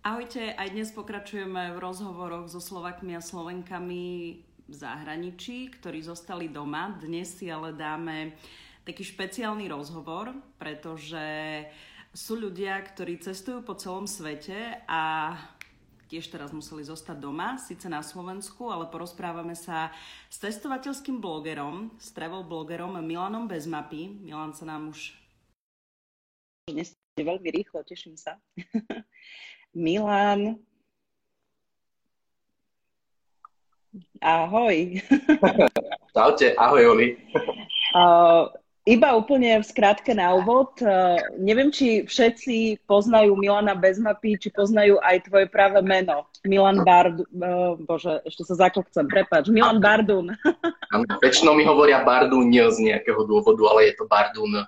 Ahojte, aj dnes pokračujeme v rozhovoroch so Slovakmi a Slovenkami v zahraničí, ktorí zostali doma. Dnes si ale dáme taký špeciálny rozhovor, pretože sú ľudia, ktorí cestujú po celom svete a tiež teraz museli zostať doma, síce na Slovensku, ale porozprávame sa s cestovateľským blogerom, s travel blogerom Milanom Bezmapy. Milan sa nám už... Dnes veľmi rýchlo, teším sa. Milan. Ahoj. Čaute, ahoj Oli. Uh, iba úplne v skratke na úvod. Uh, neviem, či všetci poznajú Milana bez mapy, či poznajú aj tvoje práve meno. Milan Bardun. Uh, bože, ešte sa zakokcem, prepač. Milan Bardun. väčšinou mi hovoria Bardun z nejakého dôvodu, ale je to Bardun.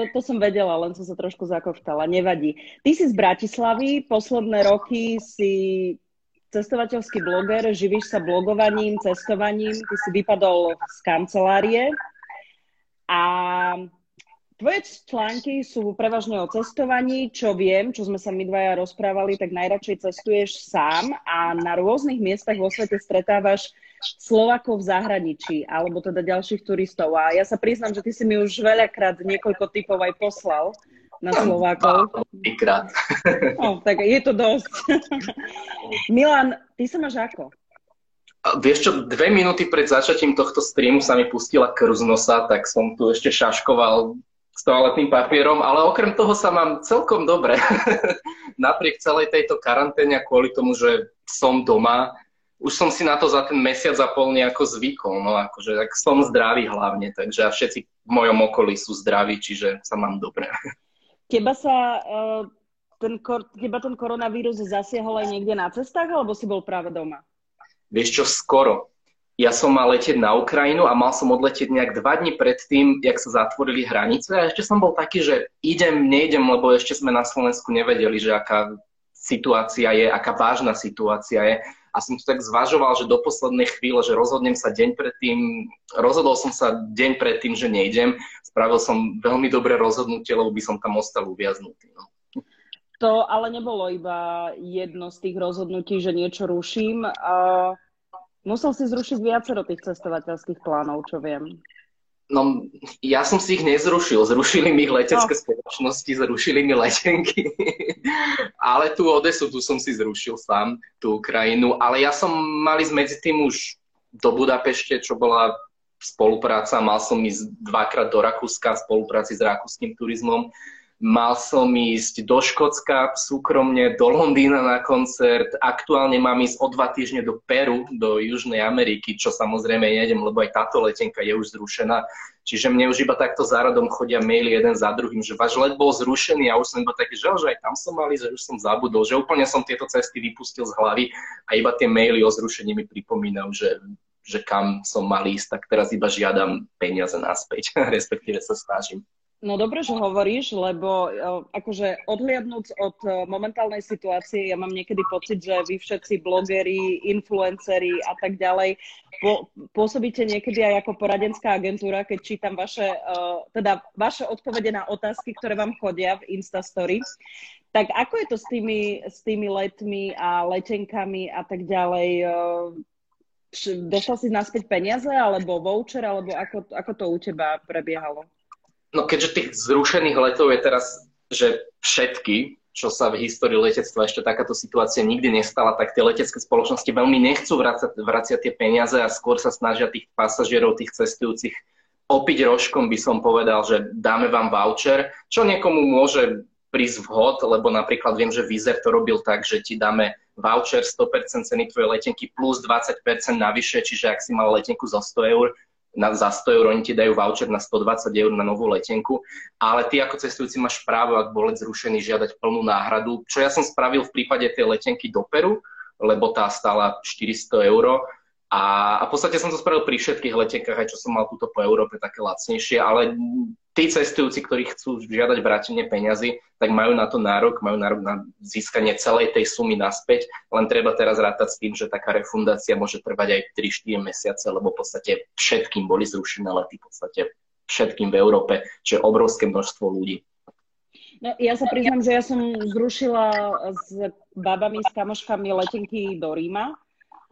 To, to som vedela, len som sa trošku zakoštala, nevadí. Ty si z Bratislavy, posledné roky si cestovateľský bloger, živíš sa blogovaním, cestovaním, ty si vypadol z kancelárie a tvoje články sú prevažne o cestovaní, čo viem, čo sme sa my dvaja rozprávali, tak najradšej cestuješ sám a na rôznych miestach vo svete stretávaš Slovakov v zahraničí, alebo teda ďalších turistov. A ja sa priznám, že ty si mi už veľakrát niekoľko typov aj poslal na Slovákov. Krát. No, tak je to dosť. Milan, ty sa máš ako? Vieš čo, dve minúty pred začatím tohto streamu sa mi pustila krv z nosa, tak som tu ešte šaškoval s toaletným papierom, ale okrem toho sa mám celkom dobre. Napriek celej tejto karanténe kvôli tomu, že som doma, už som si na to za ten mesiac a pol nejako zvykol, no akože tak som zdravý hlavne, takže a všetci v mojom okolí sú zdraví, čiže sa mám dobre. Teba sa uh, ten, teba ten koronavírus zasiahol aj niekde na cestách, alebo si bol práve doma? Vieš čo, skoro. Ja som mal letieť na Ukrajinu a mal som odletieť nejak dva dní pred tým, jak sa zatvorili hranice a ešte som bol taký, že idem, nejdem, lebo ešte sme na Slovensku nevedeli, že aká situácia je, aká vážna situácia je a som to tak zvažoval, že do poslednej chvíle, že rozhodnem sa deň predtým, rozhodol som sa deň predtým, že nejdem. Spravil som veľmi dobré rozhodnutie, lebo by som tam ostal uviaznutý. No. To ale nebolo iba jedno z tých rozhodnutí, že niečo ruším. Uh, musel si zrušiť viacero tých cestovateľských plánov, čo viem. No, ja som si ich nezrušil. Zrušili mi ich letecké no. spoločnosti, zrušili mi letenky. ale tú Odesu, tu som si zrušil sám, tú Ukrajinu. Ale ja som mal ísť medzi tým už do Budapešte, čo bola spolupráca. Mal som ísť dvakrát do Rakúska v spolupráci s rakúskym turizmom. Mal som ísť do Škótska súkromne, do Londýna na koncert. Aktuálne mám ísť o dva týždne do Peru, do Južnej Ameriky, čo samozrejme nejdem, lebo aj táto letenka je už zrušená. Čiže mne už iba takto záradom chodia maily jeden za druhým, že váš let bol zrušený a už som iba taký, že, že aj tam som mali, že už som zabudol, že úplne som tieto cesty vypustil z hlavy a iba tie maily o zrušení mi pripomínajú, že že kam som mal ísť, tak teraz iba žiadam peniaze naspäť, respektíve sa snažím. No dobre, že hovoríš, lebo e, akože odhliadnúc od e, momentálnej situácie, ja mám niekedy pocit, že vy všetci blogeri, influenceri a tak ďalej po, pôsobíte niekedy aj ako poradenská agentúra, keď čítam vaše, uh, teda vaše odpovede na otázky, ktoré vám chodia v Instastory. Tak ako je to s tými, s tými letmi a letenkami a tak ďalej? Dostal si naspäť peniaze alebo voucher, alebo ako, ako to u teba prebiehalo? No keďže tých zrušených letov je teraz, že všetky, čo sa v histórii letectva ešte takáto situácia nikdy nestala, tak tie letecké spoločnosti veľmi nechcú vracať, vraciať tie peniaze a skôr sa snažia tých pasažierov, tých cestujúcich opiť rožkom by som povedal, že dáme vám voucher, čo niekomu môže prísť vhod, lebo napríklad viem, že Vizer to robil tak, že ti dáme voucher 100% ceny tvojej letenky plus 20% navyše, čiže ak si mal letenku za 100 eur, na, za 100 eur oni ti dajú voucher na 120 eur na novú letenku, ale ty ako cestujúci máš právo, ak bol zrušený, žiadať plnú náhradu, čo ja som spravil v prípade tej letenky do Peru, lebo tá stála 400 eur a, a v podstate som to spravil pri všetkých letenkách, aj čo som mal túto po Európe také lacnejšie, ale tí cestujúci, ktorí chcú žiadať vrátenie peňazí, tak majú na to nárok, majú nárok na získanie celej tej sumy naspäť, len treba teraz rátať s tým, že taká refundácia môže trvať aj 3-4 mesiace, lebo v podstate všetkým boli zrušené lety, v podstate všetkým v Európe, čiže obrovské množstvo ľudí. No, ja sa priznám, že ja som zrušila s babami, s kamoškami letenky do Ríma,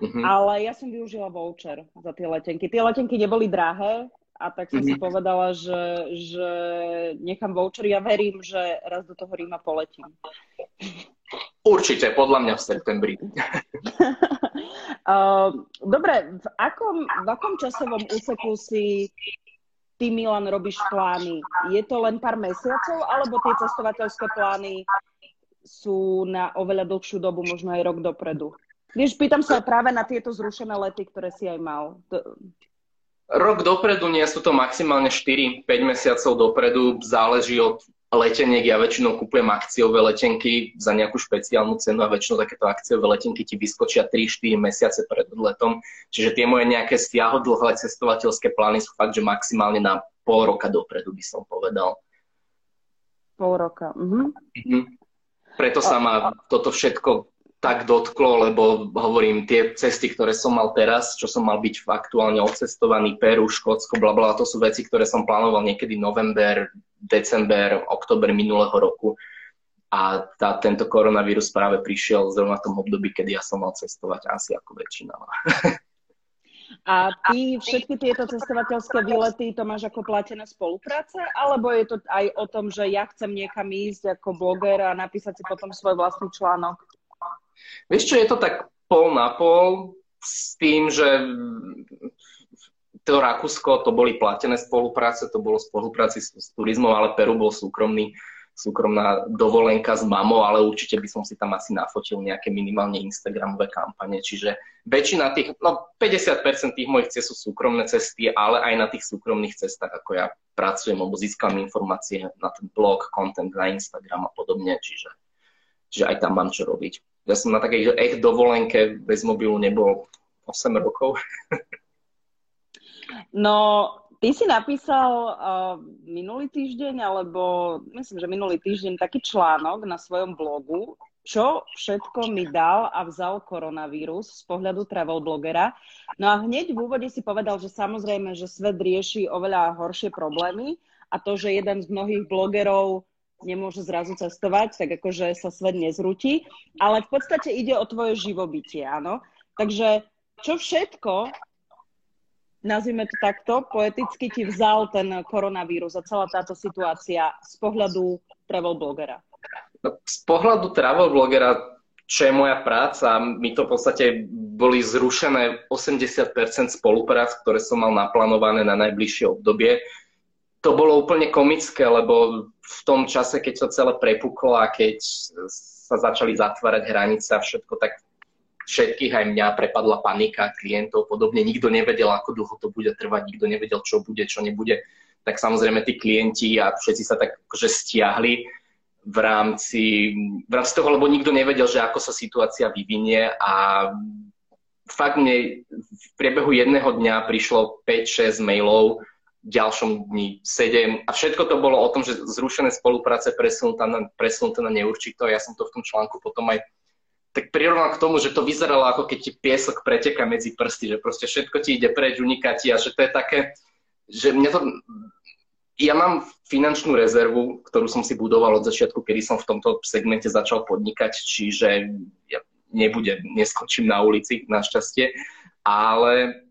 uh-huh. ale ja som využila voucher za tie letenky. Tie letenky neboli drahé, a tak som uh-huh. si mhm. povedala, že, že nechám voucher. Ja verím, že raz do toho Ríma poletím. Určite, podľa mňa v septembri. Dobre, v akom, v akom časovom úseku si ty, Milan, robíš plány? Je to len pár mesiacov, alebo tie cestovateľské plány sú na oveľa dlhšiu dobu, možno aj rok dopredu? Vieš, pýtam sa práve na tieto zrušené lety, ktoré si aj mal. Rok dopredu nie sú to maximálne 4-5 mesiacov dopredu, záleží od leteniek. Ja väčšinou kupujem akciové letenky za nejakú špeciálnu cenu a väčšinou takéto akciové letenky ti vyskočia 3-4 mesiace pred letom. Čiže tie moje nejaké stiahodlhé cestovateľské plány sú fakt, že maximálne na pol roka dopredu by som povedal. Pol roka. Mhm. Mhm. Preto sa ma toto všetko tak dotklo, lebo hovorím, tie cesty, ktoré som mal teraz, čo som mal byť aktuálne odcestovaný, Peru, Škótsko, bla, bla, to sú veci, ktoré som plánoval niekedy november, december, oktober minulého roku. A tá, tento koronavírus práve prišiel zrovna v tom období, kedy ja som mal cestovať asi ako väčšina. A ty všetky tieto cestovateľské výlety to máš ako platené spolupráce? Alebo je to aj o tom, že ja chcem niekam ísť ako bloger a napísať si potom svoj vlastný článok? Vieš čo, je to tak pol na pol s tým, že to Rakúsko, to boli platené spolupráce, to bolo spolupráci s, turizmom, ale Peru bol súkromný, súkromná dovolenka s mamou, ale určite by som si tam asi nafotil nejaké minimálne Instagramové kampane. Čiže väčšina tých, no 50% tých mojich cest sú súkromné cesty, ale aj na tých súkromných cestách, ako ja pracujem, alebo získam informácie na ten blog, content na Instagram a podobne, čiže, čiže aj tam mám čo robiť. Ja som na takej echt dovolenke bez mobilu nebol 8 rokov. No, ty si napísal uh, minulý týždeň, alebo myslím, že minulý týždeň taký článok na svojom blogu, čo všetko mi dal a vzal koronavírus z pohľadu travel blogera. No a hneď v úvode si povedal, že samozrejme, že svet rieši oveľa horšie problémy a to, že jeden z mnohých blogerov nemôže zrazu cestovať, tak akože sa svet nezrúti, ale v podstate ide o tvoje živobytie, áno. Takže čo všetko, nazvime to takto, poeticky ti vzal ten koronavírus a celá táto situácia z pohľadu travel blogera? No, z pohľadu travel blogera, čo je moja práca, mi to v podstate boli zrušené 80% spoluprác, ktoré som mal naplánované na najbližšie obdobie to bolo úplne komické, lebo v tom čase, keď to celé prepuklo a keď sa začali zatvárať hranice a všetko, tak všetkých aj mňa prepadla panika klientov, podobne nikto nevedel, ako dlho to bude trvať, nikto nevedel, čo bude, čo nebude. Tak samozrejme tí klienti a všetci sa tak akože stiahli v rámci, v rámci toho, lebo nikto nevedel, že ako sa situácia vyvinie a fakt mne v priebehu jedného dňa prišlo 5-6 mailov ďalšom dni 7 a všetko to bolo o tom, že zrušené spolupráce presunuté na, presunuté na neurčito. Ja som to v tom článku potom aj tak prirovnal k tomu, že to vyzeralo ako keď ti piesok preteka medzi prsty, že proste všetko ti ide preč, uniká ti a že to je také, že mňa to... Ja mám finančnú rezervu, ktorú som si budoval od začiatku, kedy som v tomto segmente začal podnikať, čiže ja nebudem, neskočím na ulici, našťastie, ale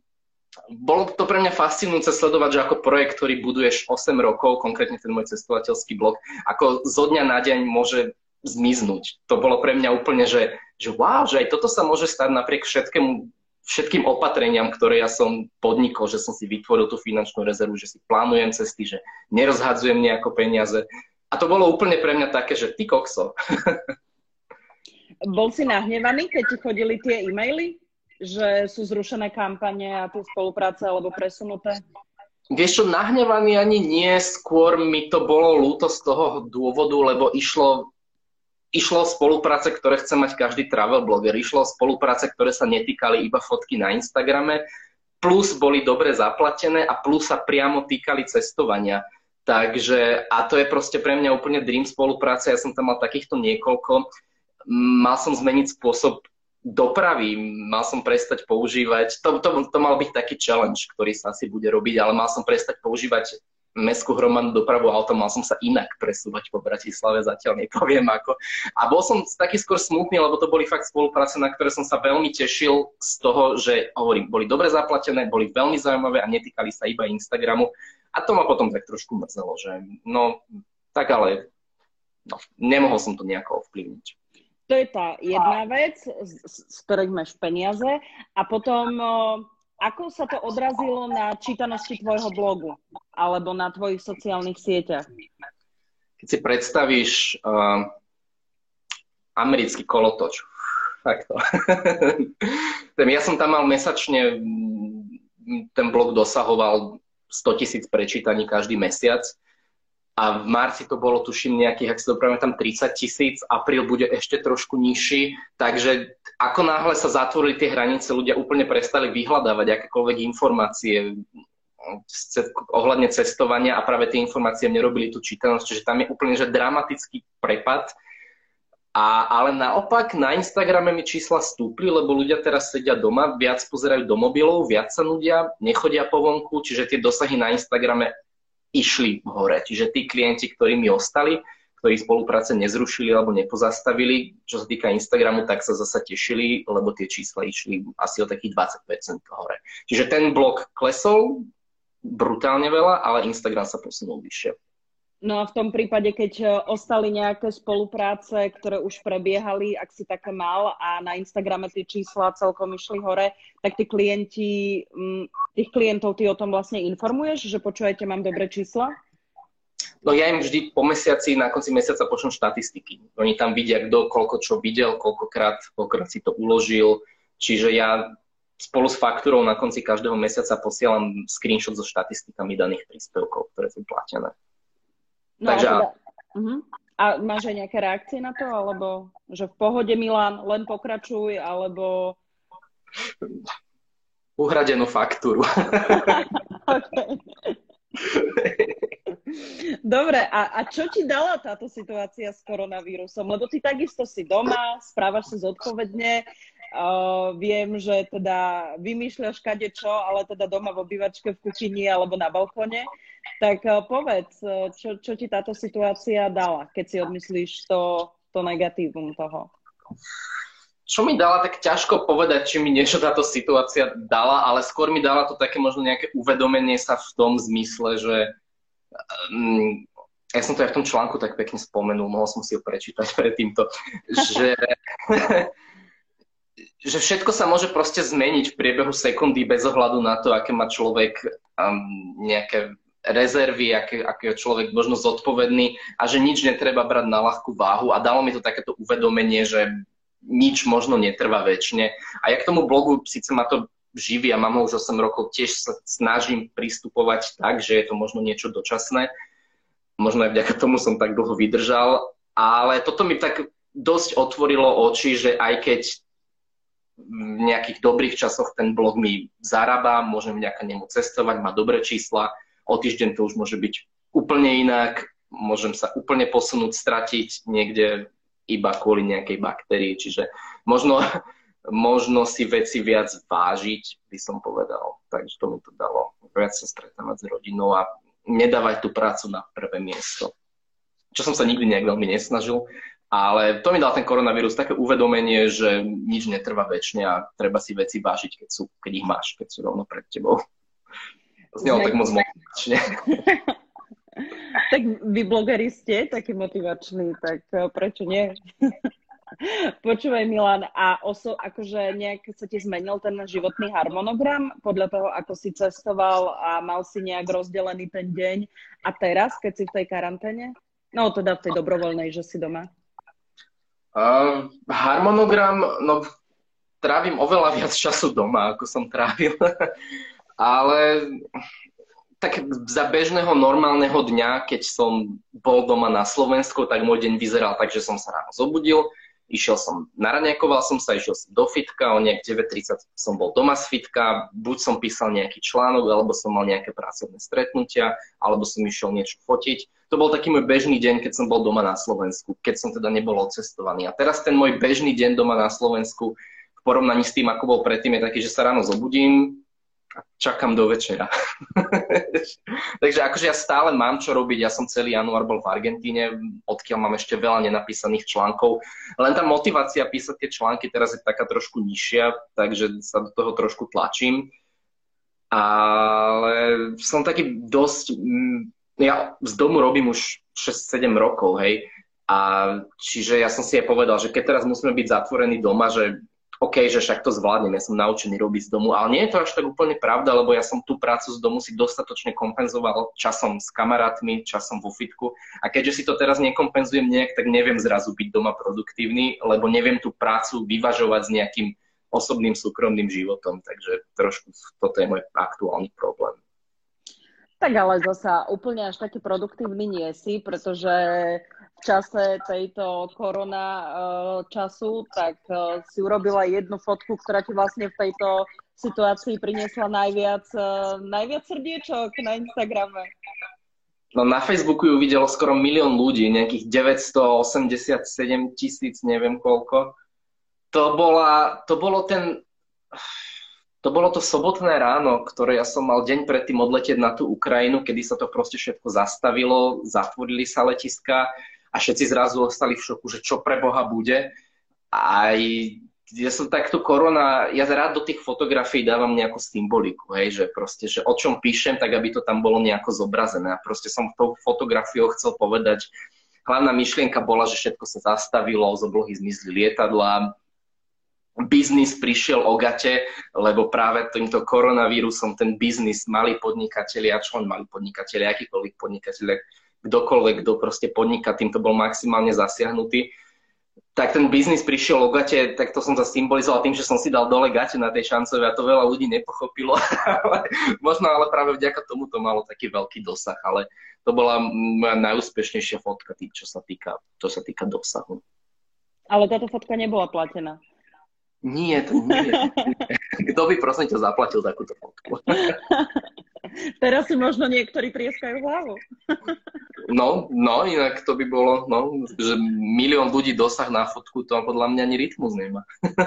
bolo to pre mňa fascinujúce sledovať, že ako projekt, ktorý buduješ 8 rokov, konkrétne ten môj cestovateľský blog, ako zo dňa na deň môže zmiznúť. To bolo pre mňa úplne, že, že wow, že aj toto sa môže stať napriek všetkému, všetkým opatreniam, ktoré ja som podnikol, že som si vytvoril tú finančnú rezervu, že si plánujem cesty, že nerozhadzujem nejako peniaze. A to bolo úplne pre mňa také, že ty kokso. Bol si nahnevaný, keď ti chodili tie e-maily? Že sú zrušené kampane a tie spolupráce alebo presunuté? Vieš čo, nahnevaný ani nie, skôr mi to bolo ľúto z toho dôvodu, lebo išlo, išlo o spolupráce, ktoré chce mať každý travel blogger. Išlo o spolupráce, ktoré sa netýkali iba fotky na Instagrame, plus boli dobre zaplatené a plus sa priamo týkali cestovania. Takže, a to je proste pre mňa úplne dream spolupráce, ja som tam mal takýchto niekoľko. Mal som zmeniť spôsob dopravy, mal som prestať používať, to, to, to mal byť taký challenge, ktorý sa asi bude robiť, ale mal som prestať používať mestskú hromadnú dopravu autom, mal som sa inak presúvať po Bratislave, zatiaľ nepoviem ako. A bol som taký skôr smutný, lebo to boli fakt spolupráce, na ktoré som sa veľmi tešil z toho, že hovorím, boli dobre zaplatené, boli veľmi zaujímavé a netýkali sa iba Instagramu. A to ma potom tak trošku mrzelo, že no, tak ale no, nemohol som to nejako ovplyvniť. To je tá jedna vec, z, z ktorej máš peniaze. A potom ako sa to odrazilo na čítanosti tvojho blogu alebo na tvojich sociálnych sieťach? Keď si predstavíš uh, americký kolotoč, takto. ja som tam mal mesačne, ten blog dosahoval 100 tisíc prečítaní každý mesiac a v marci to bolo, tuším, nejakých, ak si dopravíme tam 30 tisíc, apríl bude ešte trošku nižší, takže ako náhle sa zatvorili tie hranice, ľudia úplne prestali vyhľadávať akékoľvek informácie ohľadne cestovania a práve tie informácie nerobili tú čítanosť, čiže tam je úplne že dramatický prepad. A, ale naopak na Instagrame mi čísla stúpli, lebo ľudia teraz sedia doma, viac pozerajú do mobilov, viac sa nudia, nechodia po vonku, čiže tie dosahy na Instagrame išli hore. Čiže tí klienti, ktorí mi ostali, ktorí spolupráce nezrušili alebo nepozastavili, čo sa týka Instagramu, tak sa zasa tešili, lebo tie čísla išli asi o takých 20% hore. Čiže ten blok klesol brutálne veľa, ale Instagram sa posunul vyššie. No a v tom prípade, keď e, ostali nejaké spolupráce, ktoré už prebiehali, ak si také mal a na Instagrame tie čísla celkom išli hore, tak tí klienti, tých klientov ty o tom vlastne informuješ, že počujete, mám dobré čísla? No ja im vždy po mesiaci, na konci mesiaca počnem štatistiky. Oni tam vidia, kto koľko čo videl, koľkokrát, koľkokrát si to uložil. Čiže ja spolu s faktúrou na konci každého mesiaca posielam screenshot so štatistikami daných príspevkov, ktoré sú platené. No, Takže... Teda, uh-huh. A máš aj nejaké reakcie na to? Alebo že v pohode Milan, len pokračuj, alebo... Uhradenú faktúru. Dobre, a, a čo ti dala táto situácia s koronavírusom? Lebo ty takisto si doma, správaš sa zodpovedne, uh, viem, že teda vymýšľaš kade čo, ale teda doma v obývačke, v kuchyni alebo na balkone. Tak uh, povedz, uh, čo, čo ti táto situácia dala, keď si odmyslíš to, to negatívum toho? Čo mi dala, tak ťažko povedať, či mi niečo táto situácia dala, ale skôr mi dala to také možno nejaké uvedomenie sa v tom zmysle, že um, ja som to aj v tom článku tak pekne spomenul, mohol som si ho prečítať pred týmto, že, že všetko sa môže proste zmeniť v priebehu sekundy bez ohľadu na to, aké má človek um, nejaké rezervy, aký, aký je človek možno zodpovedný a že nič netreba brať na ľahkú váhu a dalo mi to takéto uvedomenie, že nič možno netrvá väčšine. A ja k tomu blogu, síce ma to živí a mám ho už 8 rokov, tiež sa snažím pristupovať tak, že je to možno niečo dočasné. Možno aj vďaka tomu som tak dlho vydržal, ale toto mi tak dosť otvorilo oči, že aj keď v nejakých dobrých časoch ten blog mi zarába, môžem vďaka nemu cestovať, má dobré čísla, o týždeň to už môže byť úplne inak, môžem sa úplne posunúť, stratiť niekde iba kvôli nejakej baktérii. Čiže možno, možno si veci viac vážiť, by som povedal. Takže to mi to dalo. Viac sa stretávať s rodinou a nedávať tú prácu na prvé miesto. Čo som sa nikdy nejak veľmi nesnažil, ale to mi dal ten koronavírus také uvedomenie, že nič netrvá väčšine a treba si veci vážiť, keď, sú, keď ich máš, keď sú rovno pred tebou. Znelo tak moc motivačne. tak vy blogeri ste takí motivační, tak eh, prečo nie? Počúvaj Milan, a oso, akože nejak sa ti zmenil ten životný harmonogram podľa toho, ako si cestoval a mal si nejak rozdelený ten deň a teraz, keď si v tej karanténe? No teda v tej dobrovoľnej, že si doma. Uh, harmonogram, no trávim oveľa viac času doma, ako som trávil ale tak za bežného normálneho dňa, keď som bol doma na Slovensku, tak môj deň vyzeral tak, že som sa ráno zobudil, išiel som, naraňakoval som sa, išiel som do fitka, o nejak 9.30 som bol doma z fitka, buď som písal nejaký článok, alebo som mal nejaké pracovné stretnutia, alebo som išiel niečo fotiť. To bol taký môj bežný deň, keď som bol doma na Slovensku, keď som teda nebol odcestovaný. A teraz ten môj bežný deň doma na Slovensku v porovnaní s tým, ako bol predtým, je taký, že sa ráno zobudím, čakám do večera. Takže akože ja stále mám čo robiť, ja som celý január bol v Argentíne, odkiaľ mám ešte veľa nenapísaných článkov. Len tá motivácia písať tie články teraz je taká trošku nižšia, takže sa do toho trošku tlačím. Ale som taký dosť... Mm, ja z domu robím už 6-7 rokov, hej. A čiže ja som si aj povedal, že keď teraz musíme byť zatvorení doma, že OK, že však to zvládnem, ja som naučený robiť z domu, ale nie je to až tak úplne pravda, lebo ja som tú prácu z domu si dostatočne kompenzoval časom s kamarátmi, časom vo fitku a keďže si to teraz nekompenzujem nejak, tak neviem zrazu byť doma produktívny, lebo neviem tú prácu vyvažovať s nejakým osobným súkromným životom, takže trošku toto je môj aktuálny problém. Tak ale zasa úplne až taký produktívny nie si, pretože v čase tejto korona uh, času, tak uh, si urobila jednu fotku, ktorá ti vlastne v tejto situácii priniesla najviac, uh, najviac srdiečok na Instagrame. No na Facebooku ju videlo skoro milión ľudí, nejakých 987 tisíc, neviem koľko. To, bola, to bolo ten... To bolo to sobotné ráno, ktoré ja som mal deň predtým odletieť na tú Ukrajinu, kedy sa to proste všetko zastavilo, zatvorili sa letiska, a všetci zrazu ostali v šoku, že čo pre Boha bude. A ja som takto korona, ja rád do tých fotografií dávam nejakú symboliku, hej, že proste, že o čom píšem, tak aby to tam bolo nejako zobrazené. A proste som tou fotografiou chcel povedať, hlavná myšlienka bola, že všetko sa zastavilo, z oblohy zmizli lietadla, biznis prišiel o gate, lebo práve týmto koronavírusom ten biznis, mali podnikatelia, čo len mali podnikatelia, akýkoľvek podnikatelia, kdokoľvek, kto proste podniká, týmto bol maximálne zasiahnutý, tak ten biznis prišiel o gate, tak to som sa symbolizoval tým, že som si dal dole gate na tej šancove a to veľa ľudí nepochopilo. Možno ale práve vďaka tomu to malo taký veľký dosah, ale to bola moja najúspešnejšia fotka, tý, čo sa týka, čo sa týka dosahu. Ale táto fotka nebola platená. Nie, to nie. Kto by prosím ťa zaplatil takúto fotku? Teraz si možno niektorí trieskajú hlavu. No, no, inak to by bolo, no, že milión ľudí dosah na fotku, to podľa mňa ani rytmus nemá.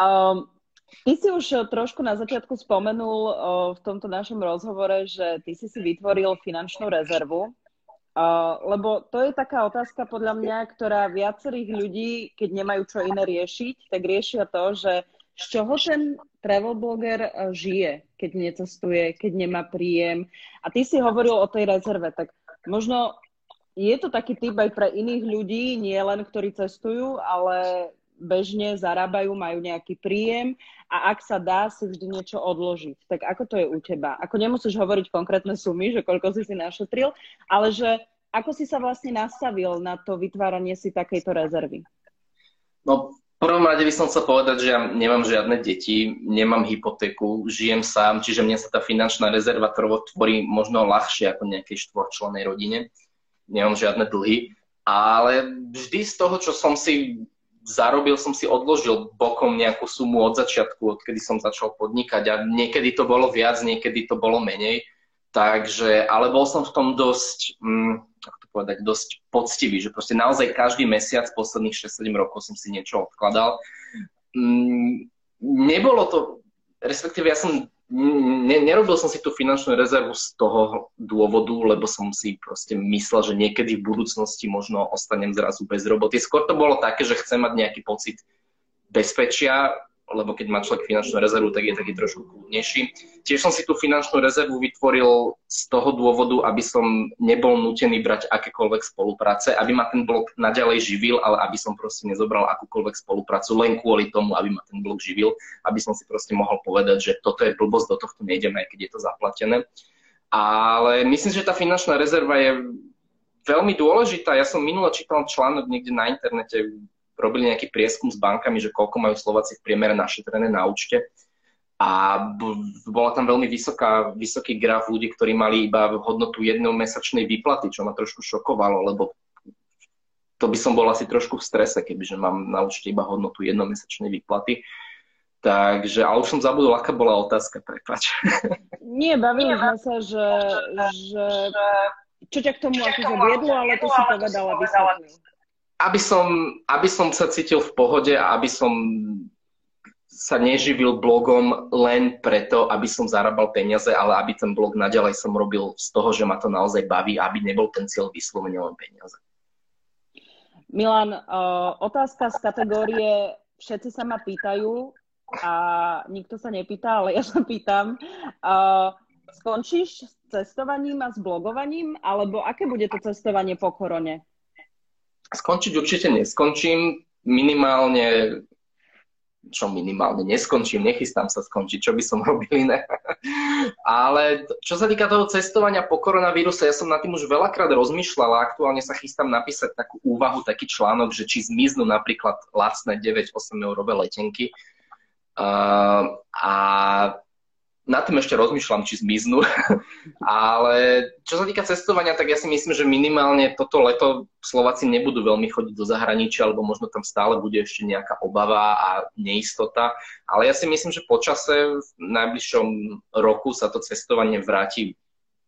um, ty si už trošku na začiatku spomenul uh, v tomto našom rozhovore, že ty si si vytvoril finančnú rezervu. Lebo to je taká otázka podľa mňa, ktorá viacerých ľudí, keď nemajú čo iné riešiť, tak riešia to, že z čoho ten travel blogger e, žije, keď necestuje, keď nemá príjem. A ty si hovoril o tej rezerve, tak možno je to taký typ aj pre iných ľudí, nie len ktorí cestujú, ale bežne zarábajú, majú nejaký príjem a ak sa dá, si vždy niečo odložiť. Tak ako to je u teba? Ako nemusíš hovoriť konkrétne sumy, že koľko si si našetril, ale že ako si sa vlastne nastavil na to vytváranie si takejto rezervy? No, prvom rade by som chcel povedať, že ja nemám žiadne deti, nemám hypotéku, žijem sám, čiže mne sa tá finančná rezerva tvorí možno ľahšie ako nejakej štvorčlenej rodine. Nemám žiadne dlhy, ale vždy z toho, čo som si zarobil, som si odložil bokom nejakú sumu od začiatku, odkedy som začal podnikať a niekedy to bolo viac, niekedy to bolo menej. Takže, ale bol som v tom dosť, mm, povedať, dosť poctivý, že proste naozaj každý mesiac posledných 6-7 rokov som si niečo odkladal. Mm, nebolo to, respektíve ja som nerobil som si tú finančnú rezervu z toho dôvodu, lebo som si proste myslel, že niekedy v budúcnosti možno ostanem zrazu bez roboty. Skôr to bolo také, že chcem mať nejaký pocit bezpečia, lebo keď má človek finančnú rezervu, tak je taký trošku kľudnejší. Tiež som si tú finančnú rezervu vytvoril z toho dôvodu, aby som nebol nutený brať akékoľvek spolupráce, aby ma ten blog naďalej živil, ale aby som proste nezobral akúkoľvek spoluprácu len kvôli tomu, aby ma ten blog živil, aby som si proste mohol povedať, že toto je blbosť, do tohto nejdeme, aj keď je to zaplatené. Ale myslím, že tá finančná rezerva je veľmi dôležitá. Ja som minule čítal článok niekde na internete, robili nejaký prieskum s bankami, že koľko majú Slováci v priemere našetrené na účte. A bola tam veľmi vysoká, vysoký graf ľudí, ktorí mali iba hodnotu jednomesačnej výplaty, čo ma trošku šokovalo, lebo to by som bol asi trošku v strese, kebyže mám na účte iba hodnotu jednomesačnej výplaty. Takže, ale už som zabudol, aká bola otázka, prepač. Nie, bavili sme sa, že, že čo ťa k tomu akože viedlo, ale to si povedala vysvetlil aby som, aby som sa cítil v pohode a aby som sa neživil blogom len preto, aby som zarábal peniaze, ale aby ten blog naďalej som robil z toho, že ma to naozaj baví, aby nebol ten cieľ vyslovene len peniaze. Milan, uh, otázka z kategórie všetci sa ma pýtajú a nikto sa nepýta, ale ja sa pýtam. Uh, skončíš s cestovaním a s blogovaním, alebo aké bude to cestovanie po korone? Skončiť určite neskončím. Minimálne čo minimálne neskončím, nechystám sa skončiť, čo by som robil iné. Ale čo sa týka toho cestovania po koronavíruse, ja som na tým už veľakrát rozmýšľal a aktuálne sa chystám napísať takú úvahu, taký článok, že či zmiznú napríklad lacné 9-8 eurové letenky. Uh, a nad tým ešte rozmýšľam, či zmiznú. Ale čo sa týka cestovania, tak ja si myslím, že minimálne toto leto Slováci nebudú veľmi chodiť do zahraničia, alebo možno tam stále bude ešte nejaká obava a neistota. Ale ja si myslím, že počase v najbližšom roku sa to cestovanie vráti.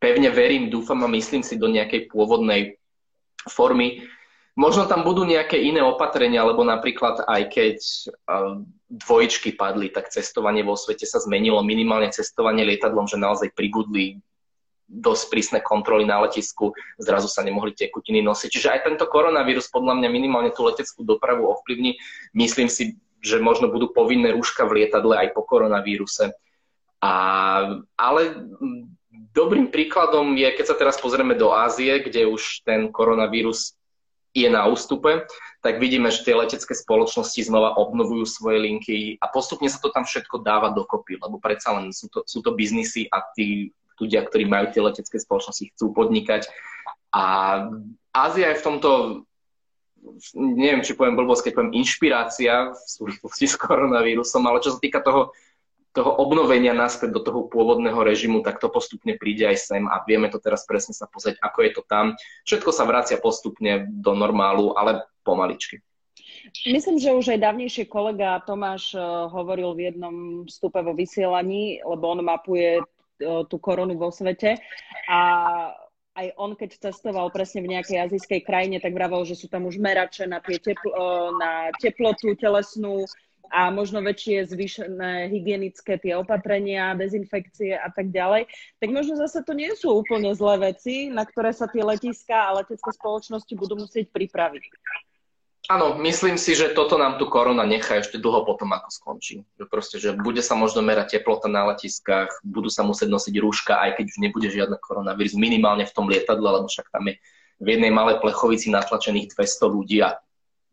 Pevne verím, dúfam a myslím si do nejakej pôvodnej formy. Možno tam budú nejaké iné opatrenia, lebo napríklad aj keď dvojičky padli, tak cestovanie vo svete sa zmenilo. Minimálne cestovanie lietadlom, že naozaj pribudli dosť prísne kontroly na letisku, zrazu sa nemohli tekutiny nosiť. Čiže aj tento koronavírus podľa mňa minimálne tú leteckú dopravu ovplyvní. Myslím si, že možno budú povinné rúška v lietadle aj po koronavíruse. A, ale dobrým príkladom je, keď sa teraz pozrieme do Ázie, kde už ten koronavírus je na ústupe, tak vidíme, že tie letecké spoločnosti znova obnovujú svoje linky a postupne sa to tam všetko dáva dokopy, lebo predsa len sú to, sú to biznisy a tí ľudia, ktorí majú tie letecké spoločnosti, chcú podnikať. A Ázia je v tomto, neviem, či poviem blbosť, keď poviem inšpirácia v súvislosti s koronavírusom, ale čo sa týka toho toho obnovenia naspäť do toho pôvodného režimu, tak to postupne príde aj sem a vieme to teraz presne sa pozrieť, ako je to tam. Všetko sa vracia postupne do normálu, ale pomaličky. Myslím, že už aj dávnejšie kolega Tomáš eh, hovoril v jednom vstupe vo vysielaní, lebo on mapuje eh, tú koronu vo svete a aj on, keď cestoval presne v nejakej azijskej krajine, tak vravel, že sú tam už merače na, tie tepl- eh, na teplotu telesnú, a možno väčšie zvýšené hygienické tie opatrenia, dezinfekcie a tak ďalej, tak možno zase to nie sú úplne zlé veci, na ktoré sa tie letiska a letecké spoločnosti budú musieť pripraviť. Áno, myslím si, že toto nám tu korona nechá ešte dlho potom, ako skončí. Že proste, že bude sa možno merať teplota na letiskách, budú sa musieť nosiť rúška, aj keď už nebude žiadna koronavírus, minimálne v tom lietadle, lebo však tam je v jednej malej plechovici natlačených 200 ľudí a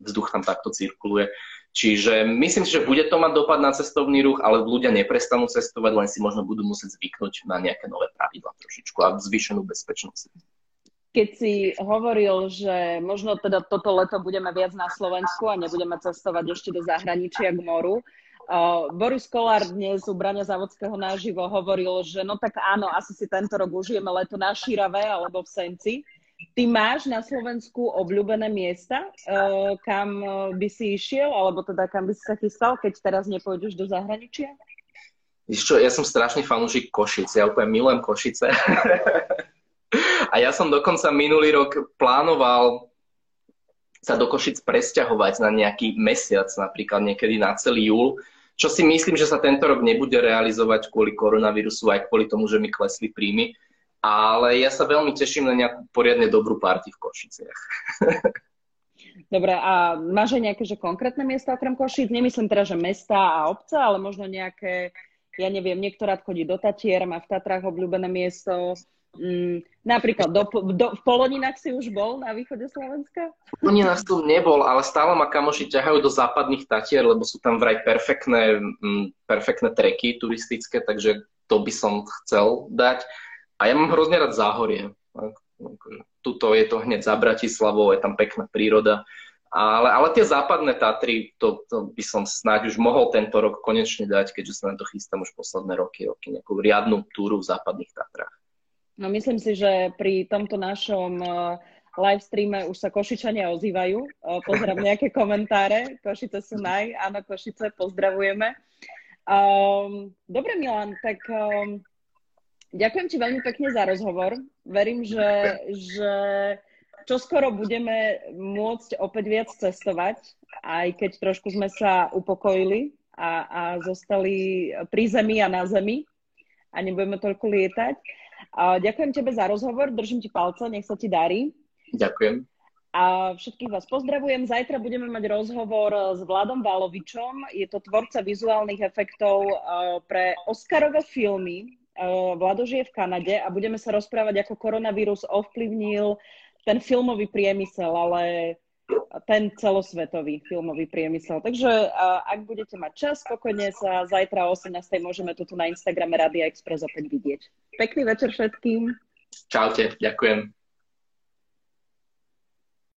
vzduch tam takto cirkuluje. Čiže myslím si, že bude to mať dopad na cestovný ruch, ale ľudia neprestanú cestovať, len si možno budú musieť zvyknúť na nejaké nové pravidla trošičku a zvýšenú bezpečnosť. Keď si hovoril, že možno teda toto leto budeme viac na Slovensku a nebudeme cestovať ešte do zahraničia k moru, Uh, Boris Kolár dnes u Brania Závodského náživo hovoril, že no tak áno, asi si tento rok užijeme leto na Šírave alebo v Senci. Ty máš na Slovensku obľúbené miesta, uh, kam eh, by si išiel, alebo teda kam by si sa chystal, keď teraz nepôjdeš do zahraničia? Víš čo, ja som strašný fanúšik Košic, ja úplne milujem Košice. a ja som dokonca minulý rok plánoval sa do Košic presťahovať na nejaký mesiac, napríklad niekedy na celý júl, čo si myslím, že sa tento rok nebude realizovať kvôli koronavírusu, aj kvôli tomu, že mi klesli príjmy ale ja sa veľmi teším na nejakú poriadne dobrú party v Košiciach. Dobre, a máš aj nejaké že konkrétne miesta okrem Košic? Nemyslím teda, že mesta a obce, ale možno nejaké, ja neviem, niekto rád chodí do Tatier, má v Tatrách obľúbené miesto. Mm, napríklad do, do, v Poloninách si už bol na východe Slovenska? V Poloninách som nebol, ale stále ma kamoši ťahajú do západných Tatier, lebo sú tam vraj perfektné, mm, perfektné treky turistické, takže to by som chcel dať. A ja mám hrozne rád záhorie. Tuto je to hneď za Bratislavou, je tam pekná príroda. Ale, ale tie západné Tatry, to, to by som snáď už mohol tento rok konečne dať, keďže sa na to chystám už posledné roky, roky nejakú riadnu túru v západných Tatrách. No myslím si, že pri tomto našom uh, live streame už sa Košičania ozývajú. Uh, pozerám nejaké komentáre. Košice sú naj. Áno, Košice, pozdravujeme. Um, dobre, Milan, tak um, Ďakujem ti veľmi pekne za rozhovor. Verím, že, že čoskoro budeme môcť opäť viac cestovať, aj keď trošku sme sa upokojili a, a zostali pri zemi a na zemi a nebudeme toľko lietať. A ďakujem tebe za rozhovor, držím ti palce, nech sa ti darí. Ďakujem. A všetkých vás pozdravujem. Zajtra budeme mať rozhovor s Vladom Valovičom. Je to tvorca vizuálnych efektov eh, pre Oscarové filmy. Eh, Vlado žije v Kanade a budeme sa rozprávať, ako koronavírus ovplyvnil ten filmový priemysel, ale ten celosvetový filmový priemysel. Takže eh, ak budete mať čas, spokojne sa zajtra o 18. môžeme tu na Instagrame Radia Express opäť vidieť. Pekný večer všetkým. Čaute, ďakujem.